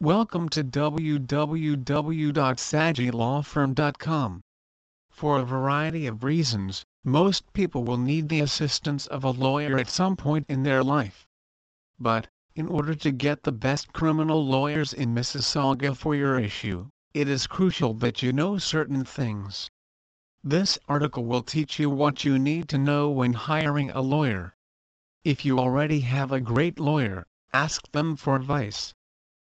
Welcome to www.saggilawfirm.com. For a variety of reasons, most people will need the assistance of a lawyer at some point in their life. But, in order to get the best criminal lawyers in Mississauga for your issue, it is crucial that you know certain things. This article will teach you what you need to know when hiring a lawyer. If you already have a great lawyer, ask them for advice.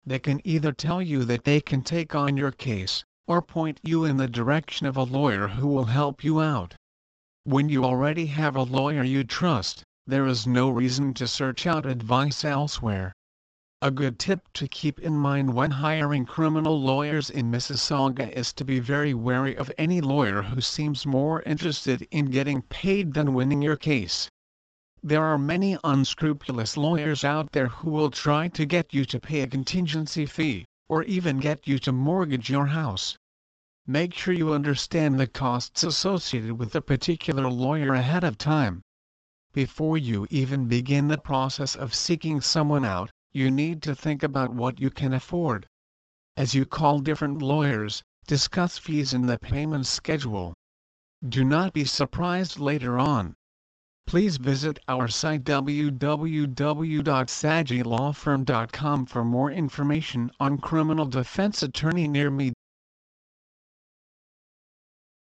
They can either tell you that they can take on your case, or point you in the direction of a lawyer who will help you out. When you already have a lawyer you trust, there is no reason to search out advice elsewhere. A good tip to keep in mind when hiring criminal lawyers in Mississauga is to be very wary of any lawyer who seems more interested in getting paid than winning your case. There are many unscrupulous lawyers out there who will try to get you to pay a contingency fee, or even get you to mortgage your house. Make sure you understand the costs associated with a particular lawyer ahead of time. Before you even begin the process of seeking someone out, you need to think about what you can afford. As you call different lawyers, discuss fees in the payment schedule. Do not be surprised later on please visit our site www.saggilawfirm.com for more information on criminal defense attorney near me.